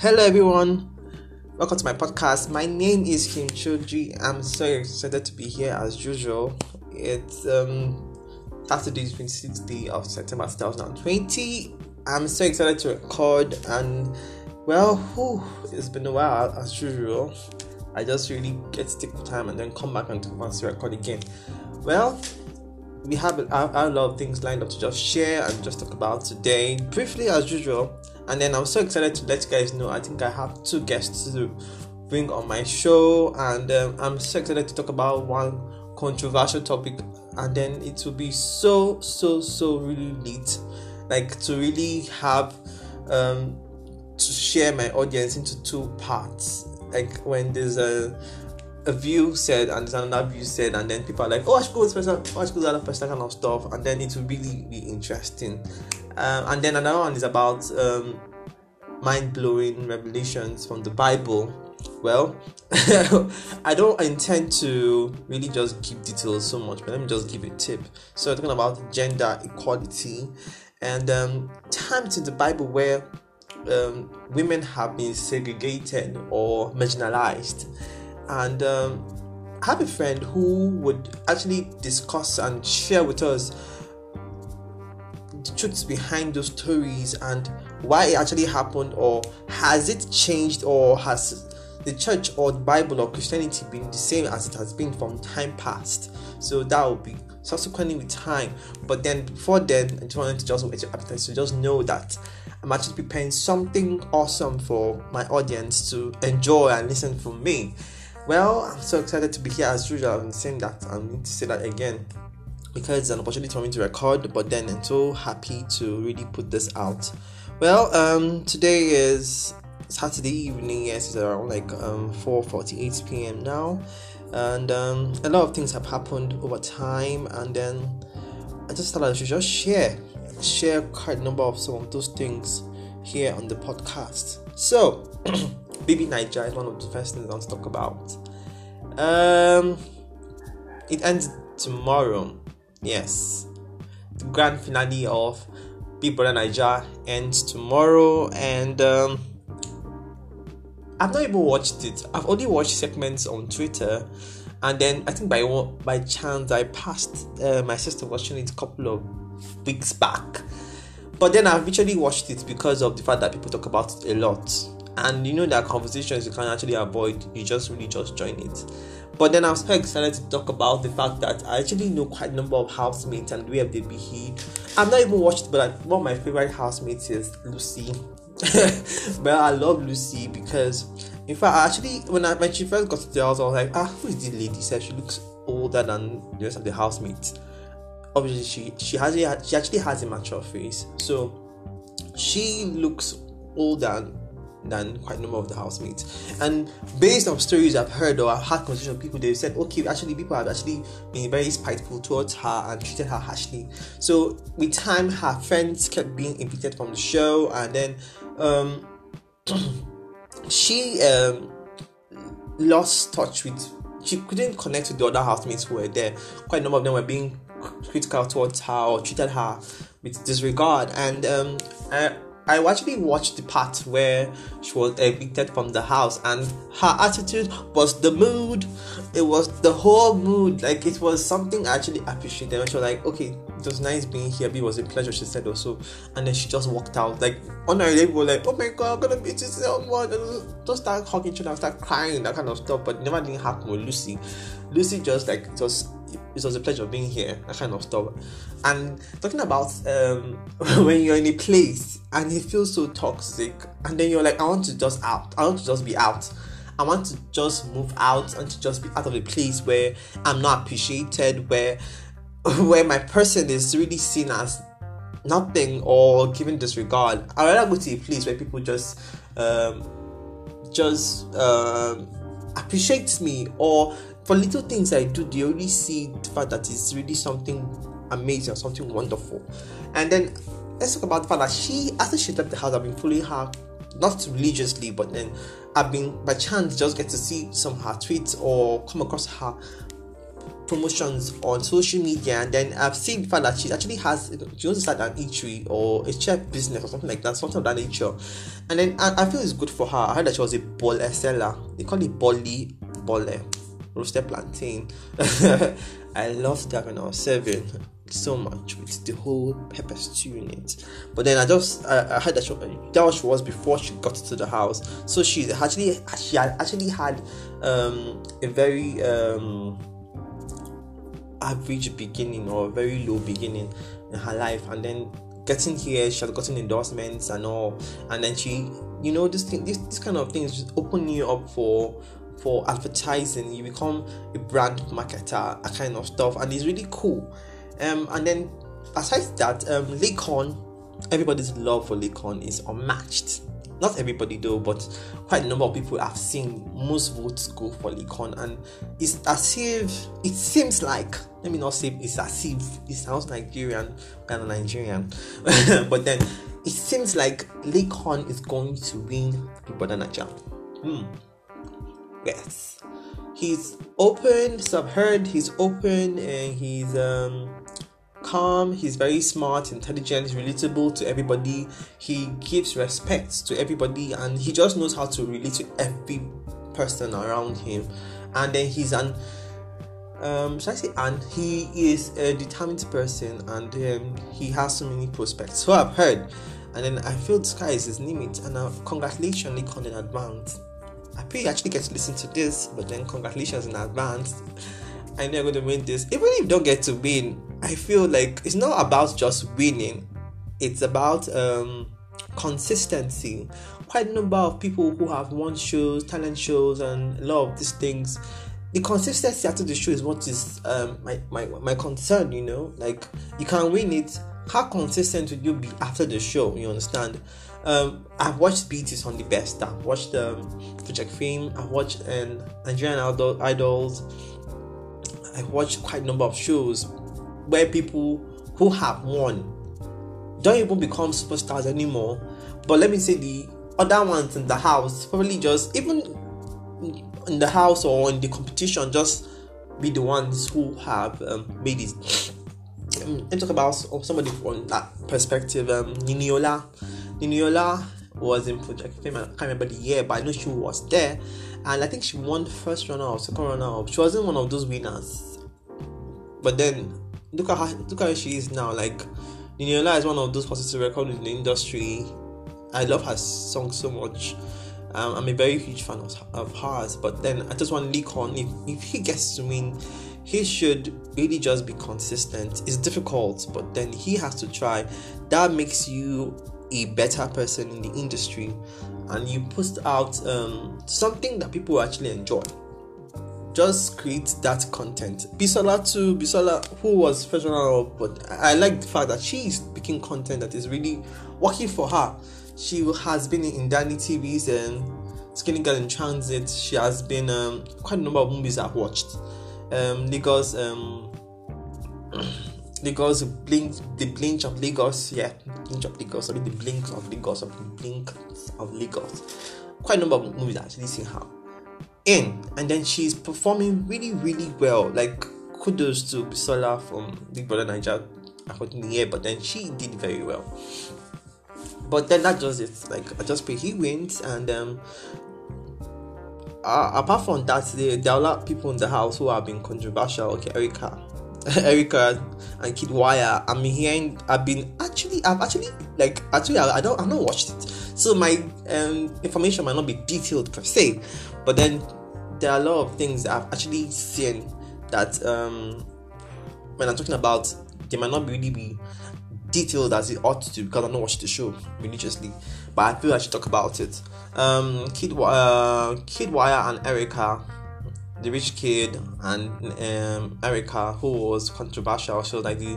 Hello, everyone. Welcome to my podcast. My name is Kim Choji. I'm so excited to be here as usual. It's um, Saturday, 26th day of September 2020. I'm so excited to record, and well, whew, it's been a while as usual. I just really get to take time and then come back and to record again. Well, we have a, lot of things lined up to just share and just talk about today, briefly as usual. And then I'm so excited to let you guys know. I think I have two guests to bring on my show, and um, I'm so excited to talk about one controversial topic. And then it will be so, so, so really neat, like to really have um, to share my audience into two parts. Like when there's a a view said and there's another view said, and then people are like, oh, I should go with this person, oh, I other person, kind of stuff, and then it will really be interesting. Um, and then another one is about um, mind blowing revelations from the Bible. Well, I don't intend to really just give details so much, but let me just give a tip. So, talking about gender equality and um, times in the Bible where um, women have been segregated or marginalized. And um, have a friend who would actually discuss and share with us the truths behind those stories and why it actually happened, or has it changed, or has the church or the Bible or Christianity been the same as it has been from time past? So that will be subsequently with time. But then before then, I just wanted to just whet your appetite to just know that I'm actually preparing something awesome for my audience to enjoy and listen from me. Well, I'm so excited to be here as usual. I'm saying that I'm going to say that again because it's an opportunity for me to record, but then I'm so happy to really put this out. Well, um, today is Saturday evening. Yes, it's around like um 4:48 p.m. now, and um, a lot of things have happened over time. And then I just thought I should just share, share quite a number of some of those things here on the podcast. So, BBNaija is one of the first things I want to talk about. Um, it ends tomorrow. Yes, the grand finale of Big Brother Naija ends tomorrow, and um, I've not even watched it. I've only watched segments on Twitter, and then I think by by chance I passed uh, my sister watching it a couple of weeks back. But then I've actually watched it because of the fact that people talk about it a lot, and you know are conversations you can't actually avoid. You just really just join it. But then I was so excited to talk about the fact that I actually know quite a number of housemates and the way they behave. I've not even watched, but like, one of my favorite housemates is Lucy. well, I love Lucy because, in fact, I actually when I when she first got to the house, I was like, ah, who is this lady? Said she looks older than the rest of the housemates. Obviously, she she has she actually has a mature face, so she looks older than quite a number of the housemates. And based on stories I've heard or I've had conversations with people, they've said, okay, actually, people have actually been very spiteful towards her and treated her harshly. So with time, her friends kept being evicted from the show, and then um, she um, lost touch with. She couldn't connect with the other housemates who were there. Quite a number of them were being critical towards her or treated her with disregard, and um, I, I actually watched the part where she was evicted from the house, and her attitude was the mood. It was the whole mood. Like it was something I actually appreciated. She was like, "Okay, it was nice being here. It was a pleasure." She said also, and then she just walked out. Like on her level, like, "Oh my god, I'm gonna meet someone," and just start hugging each other, start crying, that kind of stuff. But never didn't happen with Lucy. Lucy just like just it was a pleasure being here, that kind of stuff. And talking about um, when you're in a place and it feels so toxic, and then you're like, I want to just out, I want to just be out. I want to just move out and to just be out of a place where I'm not appreciated, where where my person is really seen as nothing or given disregard. I'd rather go to a place where people just um, just um, appreciates me or for little things I do, they only see the fact that it's really something amazing, something wonderful. And then let's talk about the fact that she, after she left the house, I've been following her, not religiously, but then I've been by chance just get to see some of her tweets or come across her promotions on social media, and then I've seen the fact that she actually has she wants to start an eatery or a chef business or something like that, something of that nature. And then I, I feel it's good for her. I heard that she was a bole seller. They call it bolly bole roasted plantain. I loved that when I was serving so much with the whole pepper stew in it. But then I just I, I heard that she, that was, she was before she got to the house. So she actually she had actually had um, a very um, average beginning or very low beginning in her life, and then getting here, she has gotten endorsements and all, and then she, you know, this thing, this this kind of things just open you up for for advertising. You become a brand marketer, a kind of stuff, and it's really cool. Um, and then aside that, um, Laycon, everybody's love for Laycon is unmatched. Not everybody though, but quite a number of people I've seen most votes go for Laycon, and it's as if it seems like let me not say it's as if it sounds Nigerian, kind of Nigerian, but then it seems like Laycon is going to win the Brother Naija. Yes, he's open. So I've heard he's open and he's um calm, he's very smart, intelligent, relatable to everybody, he gives respect to everybody, and he just knows how to relate to every person around him. And then he's an um should I say and he is a determined person and um, he has so many prospects. So I've heard. And then I feel the sky is his limit and uh, congratulations Laycon in advance. I pray you actually get to listen to this, but then congratulations in advance. I know you're going to win this. Even if you don't get to win, I feel like it's not about just winning, it's about um, consistency. Quite a number of people who have won shows, talent shows, and a lot of these things. The consistency after the show is what is um, my, my my concern. You know, like you can win it. How consistent would you be after the show? You understand? Um, I've watched BTS on the best. I've watched um, Project Fame. I've watched um, Nigerian Idol, Idols. I've watched quite a number of shows where people who have won don't even become superstars anymore. But let me say the other ones in the house probably just even in the house or in the competition just be the ones who have um, made it. Um, let me talk about somebody from that perspective. Um, Niniola, Niniola was in Project. I can't remember the year, but I know she was there, and I think she won the first runner or second runner up. She wasn't one of those winners, but then look at how look at how she is now. Like Niniola is one of those positive records in the industry. I love her song so much. Um, I'm a very huge fan of, of hers, but then I just want Laycon. If if he gets to win, he should really just be consistent. It's difficult, but then he has to try. That makes you a better person in the industry, and you post out um, something that people actually enjoy just create that content. Bisola too, Bisola, who was first runner up, but I like the fact that she is picking content that is really working for her. She has been in NdaniTV's and Skinny Girl in Transit. She has been um, quite a number of movies I've watched. Um, um, Lagos, Blink, the Blink of Lagos, yeah, Blink of Lagos, sorry, the Blink of Lagos, or the Blink of Lagos. Quite a number of movies actually seen her in and then she's performing really really well. Like kudos to Bisola from Big Brother Naija according to the year but then she did very well. But then that just it like I just pray he wins and um uh, apart from that there, there are a lot of people in the house who have been controversial okay Erica Erica and Kiddwaya, I'm hearing. I've been actually. I've actually like actually. I, I don't. I've not watched it, so my um, information might not be detailed per se. But then there are a lot of things I've actually seen that um, when I'm talking about, they might not really be detailed as it ought to because I don't watch the show religiously, but I feel I should talk about it. Um, Kid, uh, Kiddwaya and Erica, the rich kid and um, Erica, who was controversial, so like the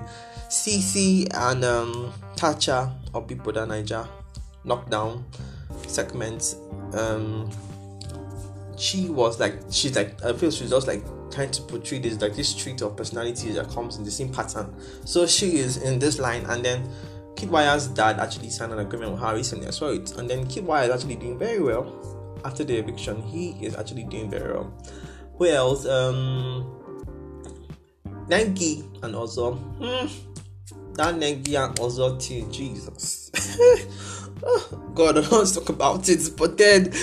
CeeC and um, Tacha of Big Brother Naija lockdown segment. Um, she was like she's like I feel she's just like trying to portray this like this trait of personality that comes in the same pattern. So she is in this line, and then Kiddwaya's dad actually signed an agreement with her recently. I saw it, and then Kiddwaya is actually doing very well after the eviction. He is actually doing very well. Who else? Um, Nengi and Ozo hmm, that Nengi and Ozo thing, Jesus. God, I don't want to talk about it, but then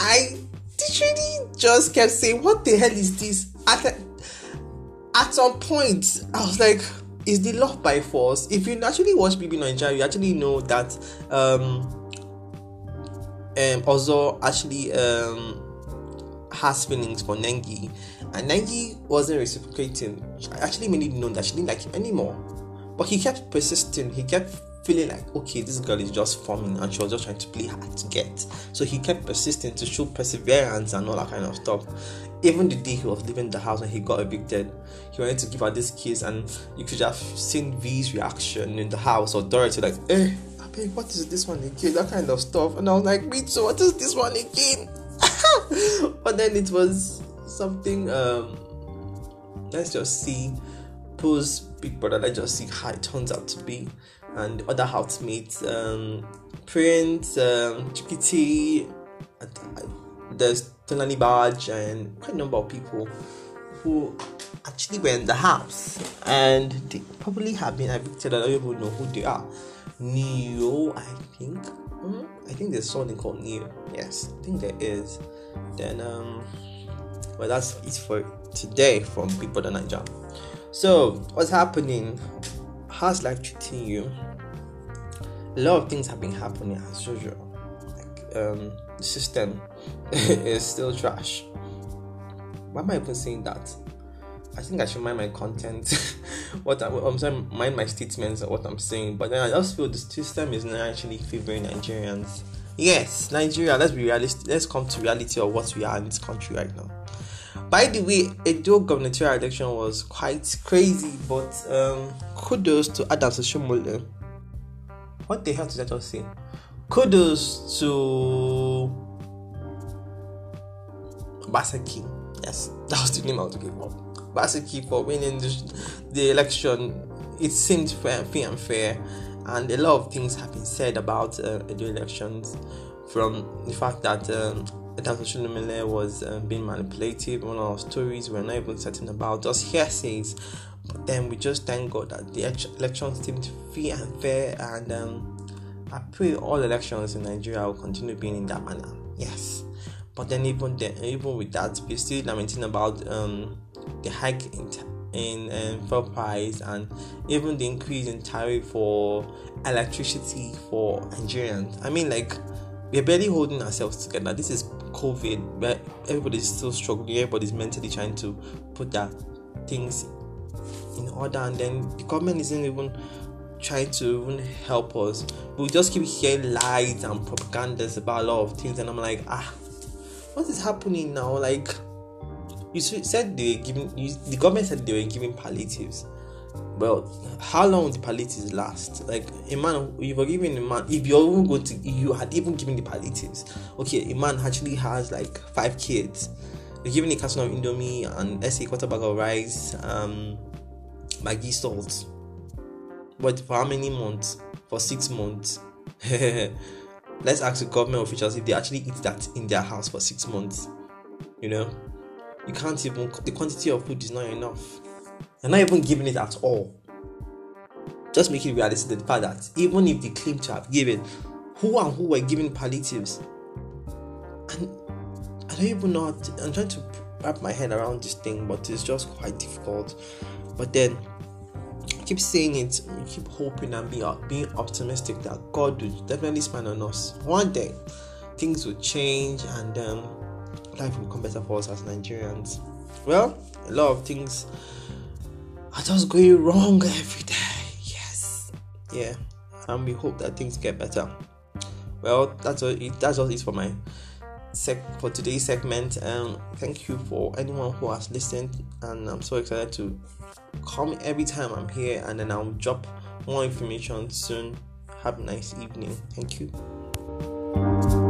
I literally just kept saying, What the hell is this? At, at some point, I was like, Is the love by force? If you actually watch BB Nigeria, you actually know that um um Ozo actually um has feelings for Nengi, and Nengi wasn't reciprocating. I actually made it known that she didn't like him anymore, but he kept persisting. He kept feeling like, okay, this girl is just forming, and she was just trying to play hard to get. So he kept persisting to show perseverance and all that kind of stuff. Even the day he was leaving the house and he got evicted, he wanted to give her this kiss, and you could have seen Vee's reaction in the house or Dorathy, like, eh, what is this one again? That kind of stuff. And I was like, me too, what is this one again? but then it was something um let's just see post big brother let's just see how it turns out to be. And other housemates um prince um GPT, there's Tolanibaj and quite a number of people who actually were in the house. And they probably have been evicted. I don't even know who they are. Neo I think. Mm, I think there's something called Neo. Yes I think there is then um well that's it for today from people the Niger. So what's happening? How's life treating you? A lot of things have been happening as usual. Like um the system is still trash. Why am I even saying that? I think I should mind my content, what I, am sorry, mind my statements and what I'm saying. But then I just feel the system is not actually favoring Nigerians Yes, Nigeria, let's be realistic. Let's come to reality of what we are in this country right now. By the way, Edo gubernatorial election was quite crazy, but um, kudos to Adams Oshiomhole. What the hell did I just say? Kudos to Obaseki. Yes, that was the name I was looking for. Obaseki for winning the, the election. It seemed fair, fair and fair and a lot of things have been said about uh, the elections from the fact that um, Oshiomhole was uh, being manipulative. One of our stories we're not even certain about, just hearsays. But then we just thank God that the elections seemed free and fair, and um, I pray all elections in Nigeria will continue being in that manner. Yes, but then even then, even with that, we're still lamenting about um, the hike in. T- in um, fuel price and even the increase in tariff for electricity for Nigerians. I mean, like we're barely holding ourselves together. This is COVID, where everybody's still struggling. Everybody's mentally trying to put their things in order, and then the government isn't even trying to even help us. We just keep hearing lies and propagandas about a lot of things, and I'm like, ah, what is happening now? Like you said they were giving you, the government said they were giving palliatives. Well how long will the palliatives last? Like a man if you're giving a man if you're even going to you had even given the palliatives okay a man actually has like five kids. You're giving a carton of indomie and let's say quarter bag of rice um maggi salt. But for how many months? For six months. Let's ask the government officials if they actually eat that in their house for six months you know you can't even the quantity of food is not enough. You're not even giving it at all. Just make it realistic the fact that even if they claim to have given, who and who were giving palliatives? And I don't even know to, I'm trying to wrap my head around this thing, but it's just quite difficult. But then I keep saying it, keep hoping and be, being optimistic that God will definitely smile on us. One day things will change and um, life will become better for us as Nigerians. Well, a lot of things are just going wrong every day. Yes, yeah, and we hope that things get better. Well, that's all. It, that's all it for my sec for today's segment. And thank you for anyone who has listened. And I'm so excited to come every time I'm here, and then I'll drop more information soon. Have a nice evening. Thank you.